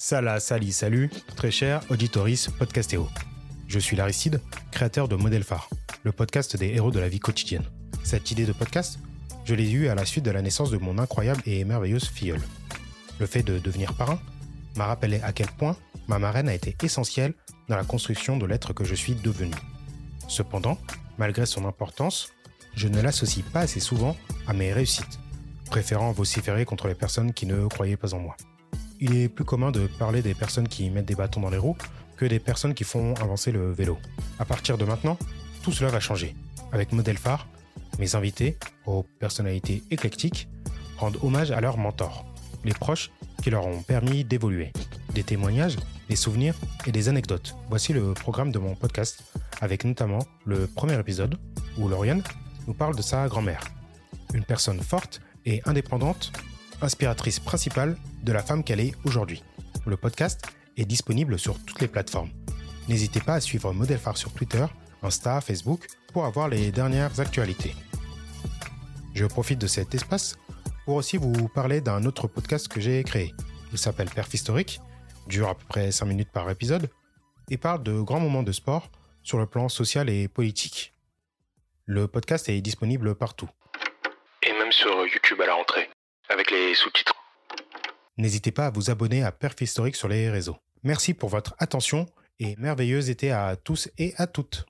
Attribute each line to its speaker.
Speaker 1: Salah, sali, salut, très cher auditoris podcastéo. Je suis Laricide, créateur de Modèle Phare, le podcast des héros de la vie quotidienne. Cette idée de podcast, je l'ai eue à la suite de la naissance de mon incroyable et merveilleuse filleule. Le fait de devenir parrain m'a rappelé à quel point ma marraine a été essentielle dans la construction de l'être que je suis devenu. Cependant, malgré son importance, je ne l'associe pas assez souvent à mes réussites, préférant vociférer contre les personnes qui ne croyaient pas en moi il est plus commun de parler des personnes qui mettent des bâtons dans les roues que des personnes qui font avancer le vélo. À partir de maintenant, tout cela va changer. Avec Modèle Phare, mes invités, aux personnalités éclectiques, rendent hommage à leurs mentors, les proches qui leur ont permis d'évoluer. Des témoignages, des souvenirs et des anecdotes. Voici le programme de mon podcast, avec notamment le premier épisode où Lauriane nous parle de sa grand-mère. Une personne forte et indépendante inspiratrice principale de la femme qu'elle est aujourd'hui. Le podcast est disponible sur toutes les plateformes. N'hésitez pas à suivre Modèle Phare sur Twitter, Insta, Facebook pour avoir les dernières actualités. Je profite de cet espace pour aussi vous parler d'un autre podcast que j'ai créé. Il s'appelle Perf Historique, dure à peu près 5 minutes par épisode, et parle de grands moments de sport sur le plan social et politique. Le podcast est disponible partout.
Speaker 2: Et même sur YouTube à la rentrée avec les sous-titres.
Speaker 1: N'hésitez pas à vous abonner à Perf Historique sur les réseaux. Merci pour votre attention et merveilleux été à tous et à toutes.